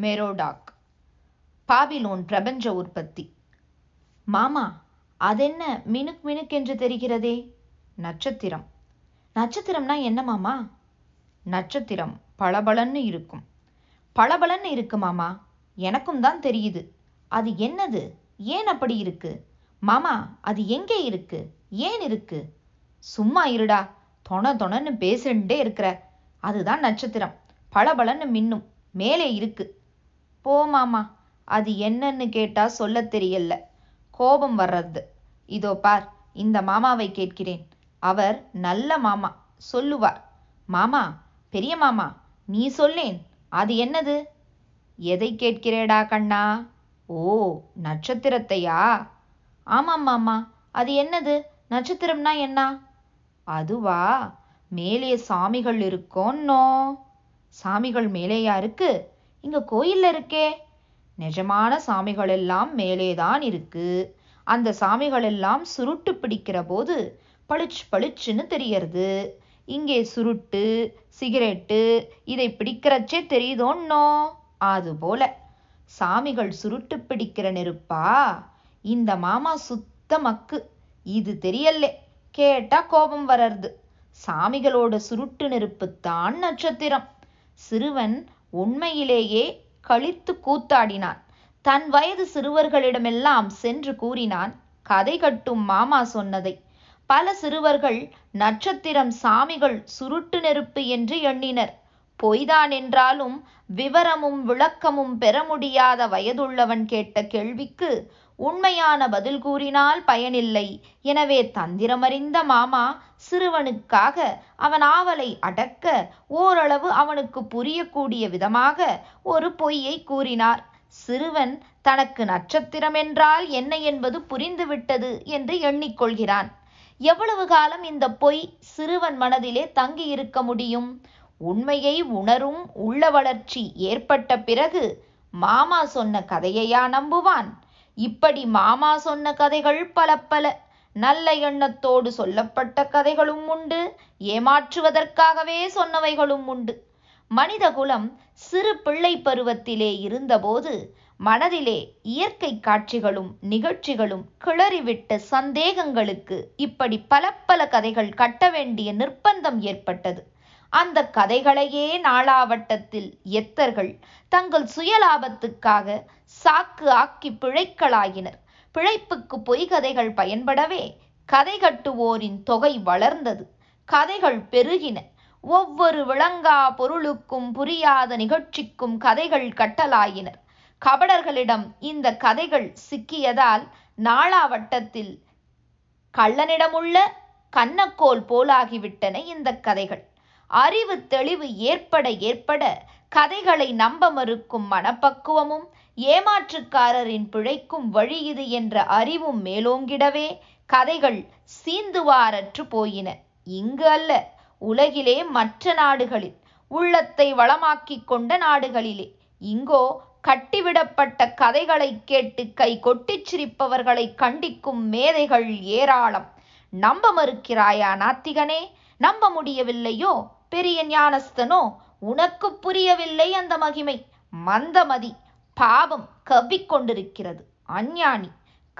Merodach. Babylon பிரபஞ்ச உற்பத்தி. மாமா அதென்ன மினுக் மினுக் என்று தெரிகிறதே? நட்சத்திரம். நட்சத்திரம்னா என்ன மாமா? நட்சத்திரம் பளபளன்னு இருக்கும். பளபளன்னு இருக்கு மாமா. எனக்கும் தான் தெரியுது. அது என்னது? ஏன் அப்படி இருக்கு? மாமா அது எங்கே இருக்கு? ஏன் இருக்கு? சும்மா இருடா. தொண தொணன்னு பேசிண்டே இருக்கிற. அதுதான் நட்சத்திரம். பளபளன்னு மின்னும். மேலே இருக்கு. போ மாமா அது என்னன்னு கேட்டா சொல்லத் தெரியல. கோபம் வர்றது. இதோ பார் இந்த மாமாவை கேட்கிறேன். அவர் நல்ல மாமா சொல்லுவார். மாமா பெரிய மாமா நீ சொல்லேன் அது என்னது? எதை கேட்கிறேடா கண்ணா? ஓ நட்சத்திரத்தையா? ஆமாம் மாமா அது என்னது? நட்சத்திரம்னா என்ன? அதுவா? மேலே சாமிகள் இருக்கோன்னோ? சாமிகள் மேலேயா இருக்கு? இங்க கோயில்ல இருக்கே. நிஜமான சாமிகள் எல்லாம் மேலேதான் இருக்கு. அந்த சாமிகள் எல்லாம் சுருட்டு பிடிக்கிற போது பளிச்சு பளிச்சுன்னு தெரியறது. இங்கே சுருட்டு சிகரெட்டு இதை பிடிக்கிறச்சே தெரியுதோன்னோ? அது போல. சாமிகள் சுருட்டு பிடிக்கிற நெருப்பா? இந்த மாமா சுத்த மக்கு. இது தெரியல்லே. கேட்டா கோபம் வர்றது. சாமிகளோட சுருட்டு நெருப்புத்தான் நட்சத்திரம். சிறுவன் உண்மையிலேயே கழித்து கூத்தாடினான். தன் வயது சிறுவர்களிடமெல்லாம் சென்று கூறினான் கதை கட்டும் மாமா சொன்னதை. பல சிறுவர்கள் நட்சத்திரம் சாமிகள் சுருட்டு நெருப்பு என்று எண்ணினர். பொய்தான் என்றாலும் விவரமும் விளக்கமும் பெற முடியாத வயதுள்ளவன் கேட்ட கேள்விக்கு உண்மையான பதில் கூறினால் பயனில்லை. எனவே தந்திரமறிந்த மாமா சிறுவனுக்காக அவன் ஆவலை அடக்க ஓரளவு அவனுக்கு புரியக்கூடிய விதமாக ஒரு பொய்யை கூறினார். சிறுவன் தனக்கு நட்சத்திரம் என்றால் என்ன என்பது புரிந்துவிட்டது என்று எண்ணிக்கொள்கிறான். எவ்வளவு காலம் இந்த பொய் சிறுவன் மனதிலே தங்கியிருக்க முடியும்? உண்மையை உணரும் உள்ள வளர்ச்சி ஏற்பட்ட பிறகு மாமா சொன்ன கதையையா நம்புவான்? இப்படி மாமா சொன்ன கதைகள் பல பல. நல்ல எண்ணத்தோடு சொல்லப்பட்ட கதைகளும் உண்டு. ஏமாற்றுவதற்காகவே சொன்னவைகளும் உண்டு. மனிதகுலம் சிறு பிள்ளை பருவத்திலே இருந்தபோது மனதிலே இயற்கை காட்சிகளும் நிகழ்ச்சிகளும் கிளறிவிட்ட சந்தேகங்களுக்கு இப்படி பல பல கதைகள் கட்ட வேண்டிய நிர்பந்தம் ஏற்பட்டது. அந்த கதைகளையே நாளாவட்டத்தில் எத்தர்கள் தங்கள் சுயலாபத்துக்காக சாக்கு ஆக்கி பிழைக்கலாயினர். பிழைப்புக்கு பொய்கதைகள் பயன்படவே கதை கட்டுவோரின் தொகை வளர்ந்தது. கதைகள் பெருகின. ஒவ்வொரு விளங்கா பொருளுக்கும் புரியாத நிகழ்ச்சிக்கும் கதைகள் கட்டலாயினர். கபடர்களிடம் இந்த கதைகள் சிக்கியதால் நாளாவட்டத்தில் கள்ளனிடமுள்ள கன்னக்கோல் போலாகிவிட்டன இந்த கதைகள். அறிவு தெளிவு ஏற்பட ஏற்பட கதைகளை நம்ப மறுக்கும் மனப்பக்குவமும் ஏமாற்றுக்காரரின் பிழைக்கும் வழி இது என்ற அறிவும் மேலோங்கிடவே கதைகள் சீந்துவாரற்று போயின. இங்கு அல்ல உலகிலே மற்ற நாடுகளில் உள்ளத்தை வளமாக்கிக் கொண்ட நாடுகளிலே. இங்கோ கட்டிவிடப்பட்ட கதைகளை கேட்டு கை கொட்டிச் சிரிப்பவர்களை கண்டிக்கும் மேதைகள் ஏராளம். நம்ப மறுக்கிறாயா நாத்திகனே? நம்ப முடியவில்லையோ? பெரிய ஞானஸ்தனோ உனக்கு புரியவில்லை அந்த மகிமை. மந்தமதி பாவம் கவ்விக்கொண்டிருக்கிறது. அஞ்ஞானி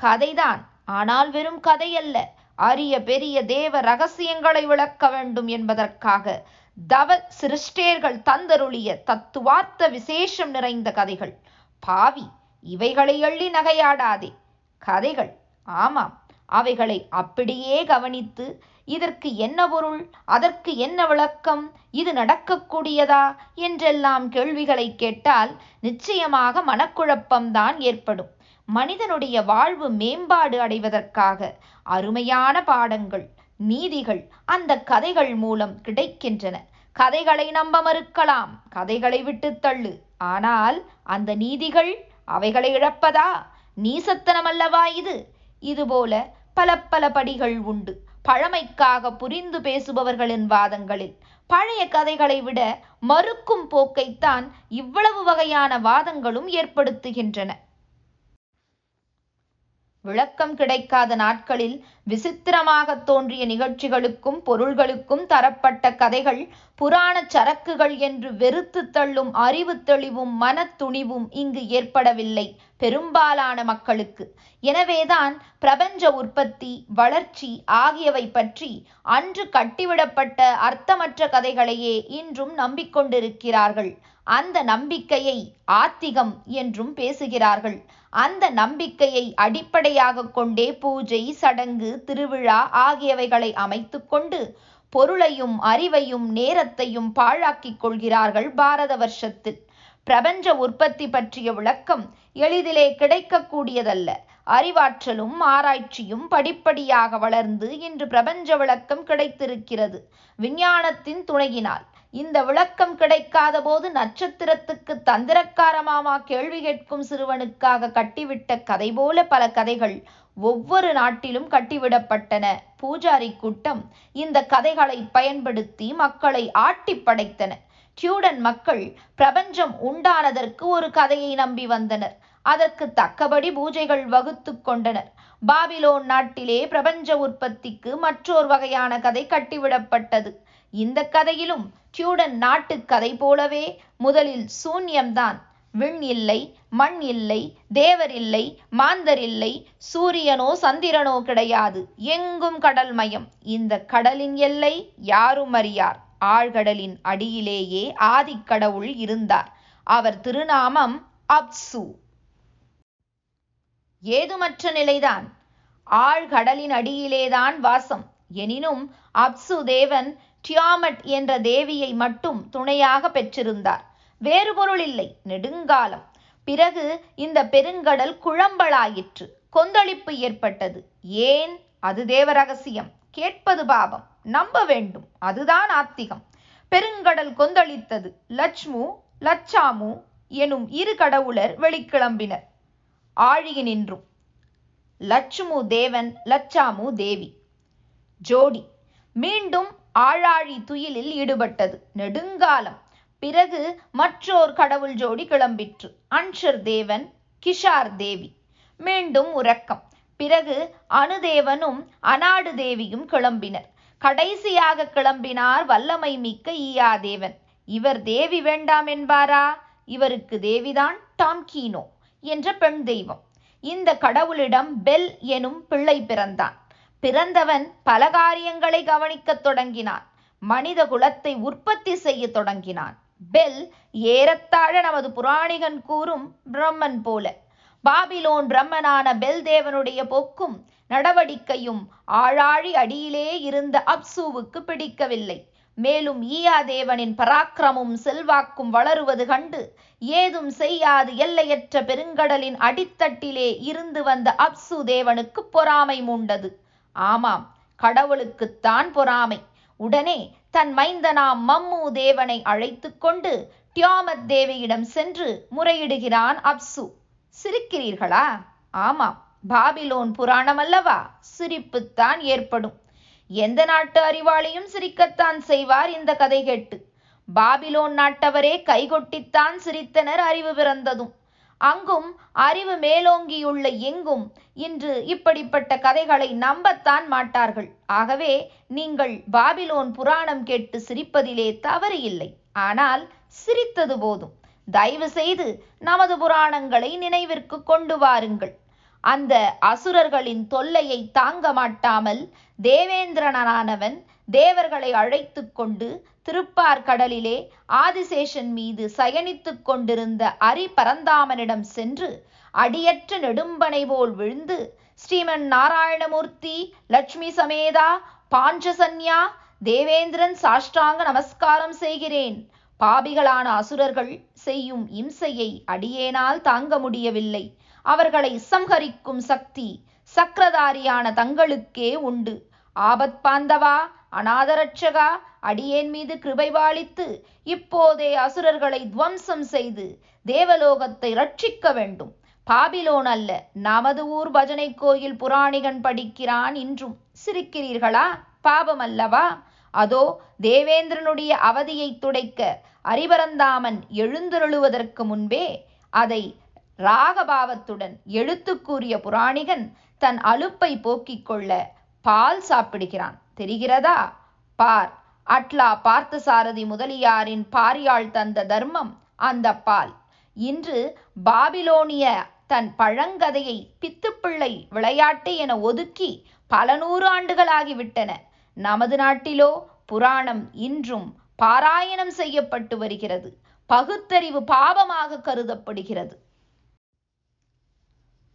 கதைதான். ஆனால் வெறும் கதையல்ல. அரிய பெரிய தேவ ரகசியங்களை விளக்க வேண்டும் என்பதற்காக தவ சிருஷ்டேர்கள் தந்தருளிய தத்துவார்த்த விசேஷம் நிறைந்த கதைகள். பாவி இவைகளை எள்ளி நகையாடாதே. கதைகள் ஆமாம் அவைகளை அப்படியே கவனித்து இதற்கு என்ன பொருள்? அதற்கு என்ன விளக்கம்? இது நடக்கக்கூடியதா? என்றெல்லாம் கேள்விகளை கேட்டால் நிச்சயமாக மனக்குழப்பம்தான் ஏற்படும். மனிதனுடைய வாழ்வு மேம்பாடு அடைவதற்காக அருமையான பாடங்கள் நீதிகள் அந்த கதைகள் மூலம் கிடைக்கின்றன. கதைகளை நம்ப மறுக்கலாம். கதைகளை விட்டு தள்ளு. ஆனால் அந்த நீதிகள் அவைகளை இழப்பதா? நீசத்தனமல்லவா இது? இதுபோல பல பல படிகள் உண்டு. பழமைக்காக புரிந்து பேசுபவர்களின் வாதங்களில். பழைய கதைகளை விட மறுக்கும் போக்கைத்தான் இவ்வளவு வகையான வாதங்களும் ஏற்படுத்துகின்றன. விளக்கம் கிடைக்காத நாட்களில் விசித்திரமாக தோன்றிய நிகழ்ச்சிகளுக்கும் பொருள்களுக்கும் தரப்பட்ட கதைகள் புராண சரக்குகள் என்று வெறுத்து தள்ளும் அறிவு தெளிவும் மனத்துணிவும் இங்கு ஏற்படவில்லை பெரும்பாலான மக்களுக்கு. எனவேதான் பிரபஞ்ச உற்பத்தி வளர்ச்சி ஆகியவை பற்றி அன்று கட்டிவிடப்பட்ட அர்த்தமற்ற கதைகளையே இன்றும் நம்பிக்கொண்டிருக்கிறார்கள். அந்த நம்பிக்கையை ஆத்திகம் என்றும் பேசுகிறார்கள். அந்த நம்பிக்கையை அடிப்படையாக கொண்டே பூஜை சடங்கு திருவிழா ஆகியவைகளை அமைத்து கொண்டு பொருளையும் அறிவையும் நேரத்தையும் பாழாக்கிக் கொள்கிறார்கள் பாரத வருஷத்தில். பிரபஞ்ச உற்பத்தி பற்றிய விளக்கம் எளிதிலே கிடைக்கக்கூடியதல்ல. அறிவாற்றலும் ஆராய்ச்சியும் படிப்படியாக வளர்ந்து இன்று பிரபஞ்ச விளக்கம் கிடைத்திருக்கிறது. விஞ்ஞானத்தின் துணையினால். இந்த விளக்கம் கிடைக்காத போது நட்சத்திரத்துக்கு தந்திரக்கார மாமா கேள்வி கேட்கும் சிறுவனுக்காக கட்டிவிட்ட கதை போல பல கதைகள் ஒவ்வொரு நாட்டிலும் கட்டிவிடப்பட்டன. பூஜாரி கூட்டம் இந்த கதைகளை பயன்படுத்தி மக்களை ஆட்டி படைத்தன. டியூடன் மக்கள் பிரபஞ்சம் உண்டானதற்கு ஒரு கதையை நம்பி வந்தனர். அதற்கு தக்கபடி பூஜைகள் வகுத்து கொண்டனர். பாபிலோன் நாட்டிலே பிரபஞ்ச உற்பத்திக்கு மற்றொரு வகையான கதை கட்டிவிடப்பட்டது. இந்த கதையிலும் டியூடன் நாட்டு கதை போலவே முதலில் சூன்யம்தான். விண் இல்லை மண் இல்லை தேவர் இல்லை மாந்தர் இல்லை சூரியனோ சந்திரனோ கிடையாது. எங்கும் கடல் மயம். இந்த கடலின் எல்லை யாரும் அறியார். ஆழ்கடலின் அடியிலேயே ஆதிக்கடவுள் இருந்தார். அவர் திருநாமம் அப்சு. ஏதுமற்ற நிலைதான்? ஆழ்கடலின் அடியிலேதான் வாசம். எனினும் அப்சு தேவன் டியாமட் என்ற தேவியை மட்டும் துணையாக பெற்றிருந்தார். வேறு பொருள் இல்லை. நெடுங்காலம். பிறகு இந்த பெருங்கடல் குழம்பலாயிற்று. கொந்தளிப்பு ஏற்பட்டது. ஏன்? அது தேவ ரகசியம். கேட்பது பாவம். நம்ப வேண்டும். அதுதான் ஆத்திகம். பெருங்கடல் கொந்தளித்தது. லட்சுமு லட்சாமு எனும் இரு கடவுளர் வெளிக்கிளம்பினர். ஆழியினின்றும் லட்சுமு தேவன் லட்சாமு தேவி. ஜோடி. மீண்டும் ஆழாழி துயிலில் ஈடுபட்டது. நெடுங்காலம். பிறகு மற்றோர் கடவுள் ஜோடி கிளம்பிற்று. அன்ஷர் தேவன் கிஷார் தேவி. மீண்டும் உறக்கம். பிறகு அனுதேவனும் அனாடு தேவியும் கிளம்பினர். கடைசியாக கிளம்பினார் வல்லமை மிக்க ஈயாதேவன். இவர் தேவி வேண்டாம் என்பாரா? இவருக்கு தேவிதான் டாம்கீனோ என்ற பெண் தெய்வம். இந்த கடவுளிடம் பெல் எனும் பிள்ளை பிறந்தான். பிறந்தவன் பல காரியங்களை கவனிக்கத் தொடங்கினான். மனித குலத்தை உற்பத்தி செய்ய தொடங்கினான். பெல் ஏறத்தாழ நமது புராணிகன் கூறும் பிரம்மன் போல. பாபிலோன் பிரம்மனான பெல் தேவனுடைய போக்கும் நடவடிக்கையும் ஆழாழி அடியிலே இருந்த அப்சூவுக்கு பிடிக்கவில்லை. மேலும் ஈயா தேவனின் பராக்கிரமும் செல்வாக்கும் வளருவது கண்டு ஏதும் செய்யாது எல்லையற்ற பெருங்கடலின் அடித்தட்டிலே இருந்து வந்த அப்சு தேவனுக்கு பொறாமை மூண்டது. ஆமாம் கடவுளுக்குத்தான் பொறாமை. உடனே தன் மைந்தனாம் மம்மு தேவனை அழைத்து கொண்டு டியாமத் தேவியிடம் சென்று முறையிடுகிறான் அப்சு. சிரிக்கிறீர்களா? ஆமாம் பாபிலோன் புராணம் அல்லவா? சிரிப்புத்தான் ஏற்படும். எந்த நாட்டு அறிவாளியும் சிரிக்கத்தான் செய்வார் இந்த கதை கேட்டு. பாபிலோன் நாட்டவரே கைகொட்டித்தான் சிரித்தனர் அறிவு பிறந்ததும். அங்கும் அறிவு மேலோங்கியுள்ள எங்கும் இன்று இப்படிப்பட்ட கதைகளை நம்பத்தான் மாட்டார்கள். ஆகவே நீங்கள் பாபிலோன் புராணம் கேட்டு சிரிப்பதிலே தவறு இல்லை. ஆனால் சிரித்தது போதும். தயவு செய்து நமது புராணங்களை நினைவிற்கு கொண்டு வாருங்கள். அந்த அசுரர்களின் தொல்லையை தாங்க மாட்டாமல் தேவேந்திரனானவன் தேவர்களை அழைத்து கொண்டு திருப்பார் கடலிலே ஆதிசேஷன் மீது சயனித்துக் கொண்டிருந்த அரி பரந்தாமனிடம் சென்று அடியற்ற நெடும்பனை போல் விழுந்து ஸ்ரீமன் நாராயணமூர்த்தி லட்சுமி சமேதா பாஞ்சசன்யா தேவேந்திரன் சாஷ்டாங்க நமஸ்காரம் செய்கிறேன். பாபிகளான அசுரர்கள் செய்யும் இம்சையை அடியேனால் தாங்க முடியவில்லை. அவர்களை சம்ஹரிக்கும் சக்தி சக்கரதாரியான தங்களுக்கே உண்டு. ஆபத் பாந்தவா அநாதரட்சகா அடியேன் மீது கிருபை வாழித்து இப்போதே அசுரர்களை துவம்சம் செய்து தேவலோகத்தை ரட்சிக்க வேண்டும். பாபிலோன் அல்ல நமது ஊர் பஜனை கோயில் புராணிகன் படிக்கிறான் இன்றும். சிரிக்கிறீர்களா? பாபம் அல்லவா? அதோ தேவேந்திரனுடைய அவதியை துடைக்க அரிபரந்தாமன் எழுந்தருளுவதற்கு முன்பே அதை ராகபாவத்துடன் எழுத்து கூறிய புராணிகன் தன் அலுப்பை போக்கிக் கொள்ள பால் சாப்பிடுகிறான். தெரிகிறதா? பார். அட்லா பார்த்தசாரதி முதலியாரின் பாரியாள் தந்த தர்மம் அந்த பால். இன்று பாபிலோனிய தன் பழங்கதையை பித்துப்பிள்ளை விளையாட்டு என ஒதுக்கி பல நூறு ஆண்டுகளாகிவிட்டன நமது நாட்டிலோ புராணம் இன்றும் பாராயணம் செய்யப்பட்டு வருகிறது. பகுத்தறிவு பாவமாக கருதப்படுகிறது.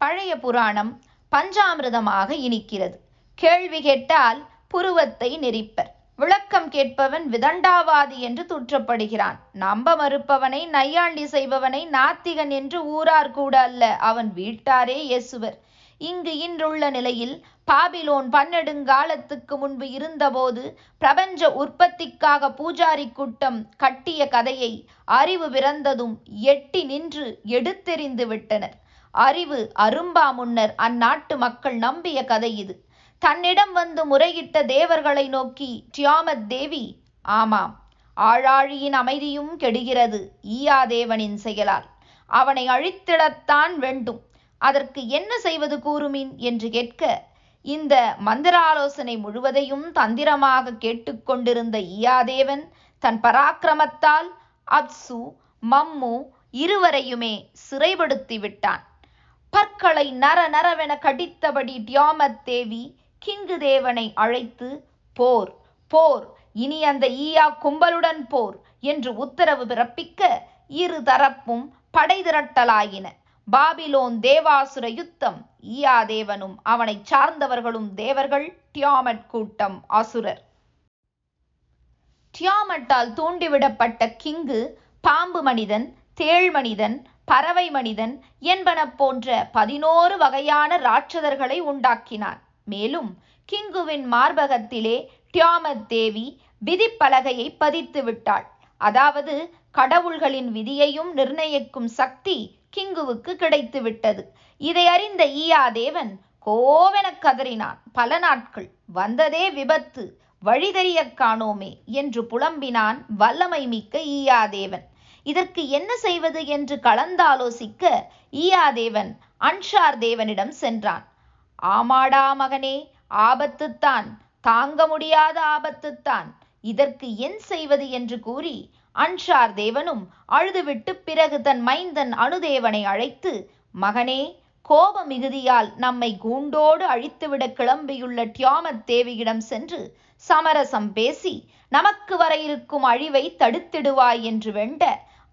பழைய புராணம் பஞ்சாமிரதமாக இனிக்கிறது. கேள்வி கேட்டால் புருவத்தை நெரிப்பர். விளக்கம் கேட்பவன் விதண்டாவாதி என்று தூற்றப்படுகிறான். நம்ப மறுப்பவனை நையாண்டி செய்பவனை நாத்திகன் என்று ஊரார் கூட அல்ல அவன் வீட்டாரே இயேசுவர். இங்கு இன்றுள்ள நிலையில் பாபிலோன் பன்னெடுங்காலத்துக்கு முன்பு இருந்தபோது பிரபஞ்ச உற்பத்திக்காக பூஜாரி கூட்டம் கட்டிய கதையை அறிவு பிறந்ததும் எட்டி நின்று எடுத்தெறிந்து விட்டனர். அறிவு அரும்பா முன்னர் அந்நாட்டு மக்கள் நம்பிய கதை இது. தன்னிடம் வந்து முறையிட்ட தேவர்களை நோக்கி டியாமத் தேவி ஆமாம் ஆழாழியின் அமைதியும் கெடுகிறது ஈயாதேவனின் செயலால். அவனை அழித்திடத்தான் வேண்டும். அதற்கு என்ன செய்வது கூறுமின்? என்று கேட்க இந்த மந்திராலோசனை முழுவதையும் தந்திரமாக கேட்டுக்கொண்டிருந்த ஈயாதேவன் தன் பராக்கிரமத்தால் அப்சு மம்மு இருவரையுமே சிறைப்படுத்தி விட்டான். பற்களை நர நரவென கடித்தபடி டியாமத் தேவி கிங்கு தேவனை அழைத்து போர் போர் இனி அந்த ஈயா கும்பலுடன் போர் என்று உத்தரவு பிறப்பிக்க இரு தரப்பும் படை திரட்டலாயின. பாபிலோன் தேவாசுர யுத்தம் ஈயா தேவனும் அவனை சார்ந்தவர்களும் தேவர்கள் டியாமட் கூட்டம் அசுரர். டியாமட்டால் தூண்டிவிடப்பட்ட கிங்கு பாம்பு மனிதன் தேள் மனிதன் பறவை மனிதன் என்பன போன்ற பதினோரு வகையான ராட்சதர்களை உண்டாக்கினான். மேலும் கிங்குவின் மார்பகத்திலே டியாமத் தேவி விதிப்பலகையை பதித்து விட்டாள். அதாவது கடவுள்களின் விதியையும் நிர்ணயிக்கும் சக்தி கிங்குவுக்கு கிடைத்து விட்டது. இதை அறிந்த ஈயாதேவன் கோவென கதறினான். பல நாட்கள் வந்ததே விபத்து வழி காணோமே என்று புலம்பினான் வல்லமை மிக்க ஈயாதேவன். இதற்கு என்ன செய்வது என்று கலந்தாலோசிக்க ஈயாதேவன் அன்ஷார் தேவனிடம் சென்றான். ஆமாடா மகனே ஆபத்துத்தான். தாங்க முடியாத ஆபத்துத்தான். இதற்கு என் செய்வது என்று கூறி அன்ஷார் தேவனும் அழுதுவிட்டு பிறகு தன் மைந்தன் அனுதேவனை அழைத்து மகனே கோப மிகுதியால் நம்மை கூண்டோடு அழித்துவிட கிளம்பியுள்ள டியாமத் தேவியிடம் சென்று சமரசம் பேசி நமக்கு வர இருக்கும் அழிவை தடுத்திடுவாய் என்று வெண்ட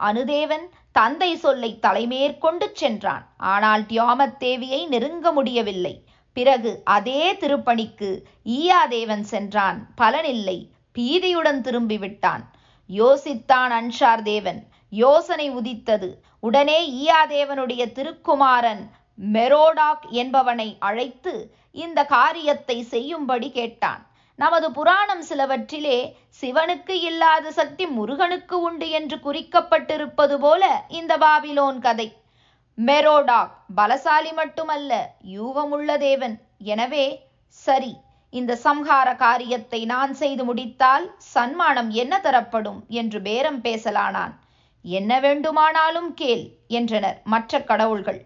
அனுதேவன் தந்தை சொல்லை தலைமேற்கொண்டு சென்றான். ஆனால் டியாமத் தேவியை நெருங்க முடியவில்லை. பிறகு அதே திருப்பணிக்கு ஈயாதேவன் சென்றான். பலனில்லை. பீதியுடன் திரும்பிவிட்டான். யோசித்தான் அன்ஷார் தேவன். யோசனை உதித்தது. உடனே ஈயாதேவனுடைய திருக்குமாரன் மெரோடாக் என்பவனை அழைத்து இந்த காரியத்தை செய்யும்படி கேட்டான். நமது புராணம் சிலவற்றிலே சிவனுக்கு இல்லாத சக்தி முருகனுக்கு உண்டு என்று குறிக்கப்பட்டிருப்பது போல இந்த பாபிலோன் கதை. மெரோடாக் பலசாலி மட்டுமல்ல யூகமுள்ள தேவன். எனவே சரி இந்த சம்ஹார காரியத்தை நான் செய்து முடித்தால் சன்மானம் என்ன தரப்படும்? என்று பேரம் பேசலானான். என்ன வேண்டுமானாலும் கேள் என்றனர் மற்ற கடவுள்கள்.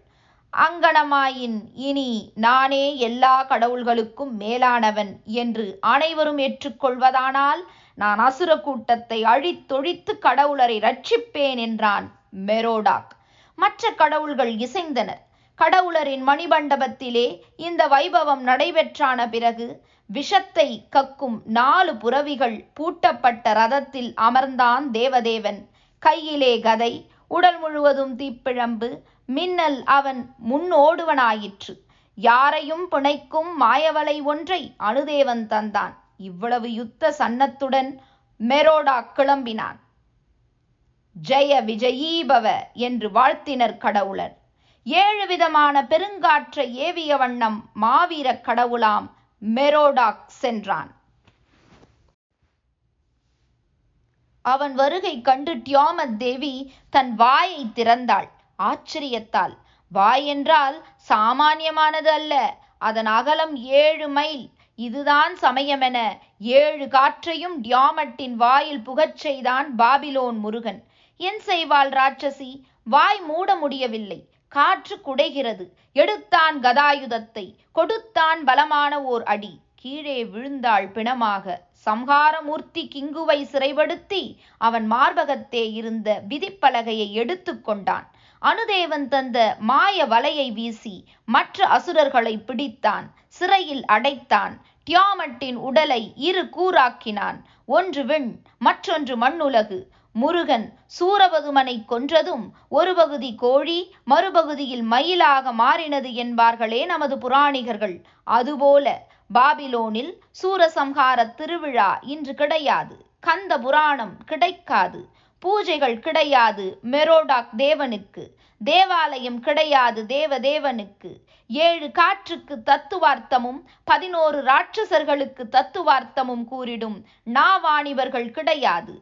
அங்கனமாயின் இனி நானே எல்லா கடவுள்களுக்கும் மேலானவன் என்று அனைவரும் ஏற்றுக்கொள்வதானால் நான் அசுர கூட்டத்தை அழித்தொழித்து கடவுளரை ரட்சிப்பேன் என்றான் மெரோடாக். மற்ற கடவுள்கள் இசைந்தனர். கடவுளரின் மணிமண்டபத்திலே இந்த வைபவம் நடைபெற்றான பிறகு விஷத்தை கக்கும் நாலு புறவிகள் பூட்டப்பட்ட ரதத்தில் அமர்ந்தான் தேவதேவன். கையிலே கதை உடல் முழுவதும் தீப்பிழம்பு மின்னல் அவன் முன்னோடுவனாயிற்று யாரையும் பிணைக்கும் மாயவலை ஒன்றை அனுதேவன் தந்தான். இவ்வளவு யுத்த சன்னத்துடன் மெரோடா கிளம்பினான். ஜெய விஜயீபவ என்று வாழ்த்தினர் கடவுளர். ஏழு விதமான பெருங்காற்றை ஏவிய வண்ணம் மாவீர கடவுளாம் மெரோடாக் சென்றான். அவன் வருகை கண்டு டியாமத் தேவி தன் வாயை திறந்தாள். ஆச்சரியத்தால் வாய் என்றால் சாமானியமானது அல்ல. அதன் அகலம் ஏழு மைல். இதுதான் சமயமென ஏழு காற்றையும் டியாமட்டின் வாயில் புகச் செய்தான் பாபிலோன் முருகன். என் செய்வாள் ராட்சசி வாய் மூட முடியவில்லை. காற்று குடைகிறது. எடுத்தான் கதாயுதத்தை. கொடுத்தான் பலமான ஓர் அடி. கீழே விழுந்தாள் பிணமாக. சம்ஹாரமூர்த்தி கிங்குவை சிறைப்படுத்தி அவன் மார்பகத்தே இருந்த விதிப்பலகையை எடுத்து கொண்டான். அனுதேவன் தந்த மாய வலையை வீசி மற்ற அசுரர்களை பிடித்தான். சிறையில் அடைத்தான். டியாமட்டின் உடலை இரு கூறாக்கினான். ஒன்று விண் மற்றொன்று மண்ணுலகு. முருகன் சூரபதுமனை கொன்றதும் ஒரு பகுதி கோழி மறுபகுதியில் மயிலாக மாறினது என்பார்களே நமது புராணிகர்கள். அதுபோல பாபிலோனில் சூரசம்ஹார திருவிழா இன்று கிடையாது. கந்த புராணம் கிடைக்காது. பூஜைகள் கிடையாது மெரோடாக் தேவனுக்கு. தேவாலயம் கிடையாது தேவதேவனுக்கு. ஏழு காற்றுக்கு தத்துவார்த்தமும் பதினோரு ராட்சசர்களுக்கு தத்துவார்த்தமும் கூறிடும் நாவாணிவர்கள் கிடையாது.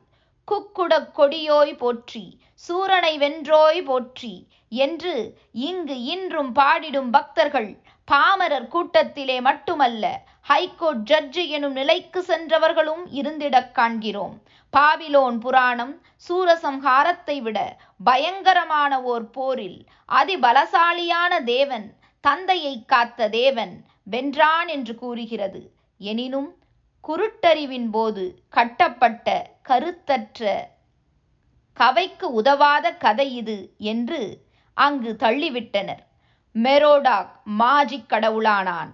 குக்குடக் கொடியோய் போற்றி சூரனை வென்றோய் போற்றி என்று இங்கு இன்றும் பாடிடும் பக்தர்கள் பாமரர் கூட்டத்திலே மட்டுமல்ல ஹைகோர்ட் ஜட்ஜு எனும் நிலைக்கு சென்றவர்களும் இருந்திடக் காண்கிறோம். பாபிலோன் புராணம் சூரசம்ஹாரத்தை விட பயங்கரமான ஓர் போரில் அதிபலசாலியான தேவன் தந்தையை காத்த தேவன் வென்றான் என்று கூறுகிறது. எனினும் குருட்டறிவின் போது கட்டப்பட்ட கருத்தற்ற கவைக்கு உதவாத கதை இது என்று அங்கு தள்ளிவிட்டனர். மெரோடாக் மாஜிக் கடவுளானான்.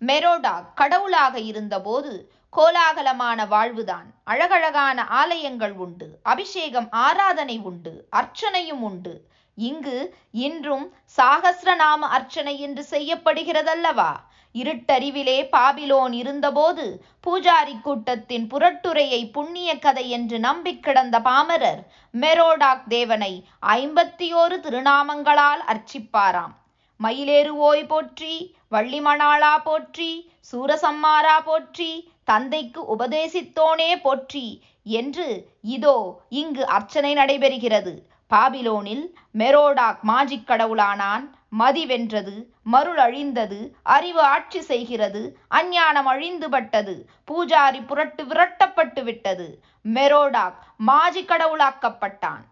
மெரோடாக் கடவுளாக இருந்தபோது கோலாகலமான வாழ்வுதான். அழகழகான ஆலயங்கள் உண்டு. அபிஷேகம் ஆராதனை உண்டு. அர்ச்சனையும் உண்டு. இங்கு இன்றும் சாகசிரநாம அர்ச்சனை என்று செய்யப்படுகிறதல்லவா? இருட்டறிவிலே பாபிலோன் இருந்தபோது பூஜாரி கூட்டத்தின் புரட்டுரையை புண்ணிய கதை என்று நம்பிக் கிடந்த பாமரர் மெரோடாக் தேவனை ஐம்பத்தி ஓரு திருநாமங்களால் அர்ச்சிப்பாராம். மயிலேறுவோய் போற்றி வள்ளிமணாளா போற்றி சூரசம்மாரா போற்றி தந்தைக்கு உபதேசித்தோனே போற்றி என்று இதோ இங்கு அர்ச்சனை நடைபெறுகிறது. பாபிலோனில் மெரோடாக் மாஜிக் கடவுளானான். மதி வென்றது மருள் அழிந்தது அறிவு ஆட்சி செய்கிறது அஞ்ஞானம் அழிந்துபட்டது பூஜாரி புரட்டு விரட்டப்பட்டு விட்டது மெரோடாக் மாஜி கடவுளாக்கப்பட்டான்.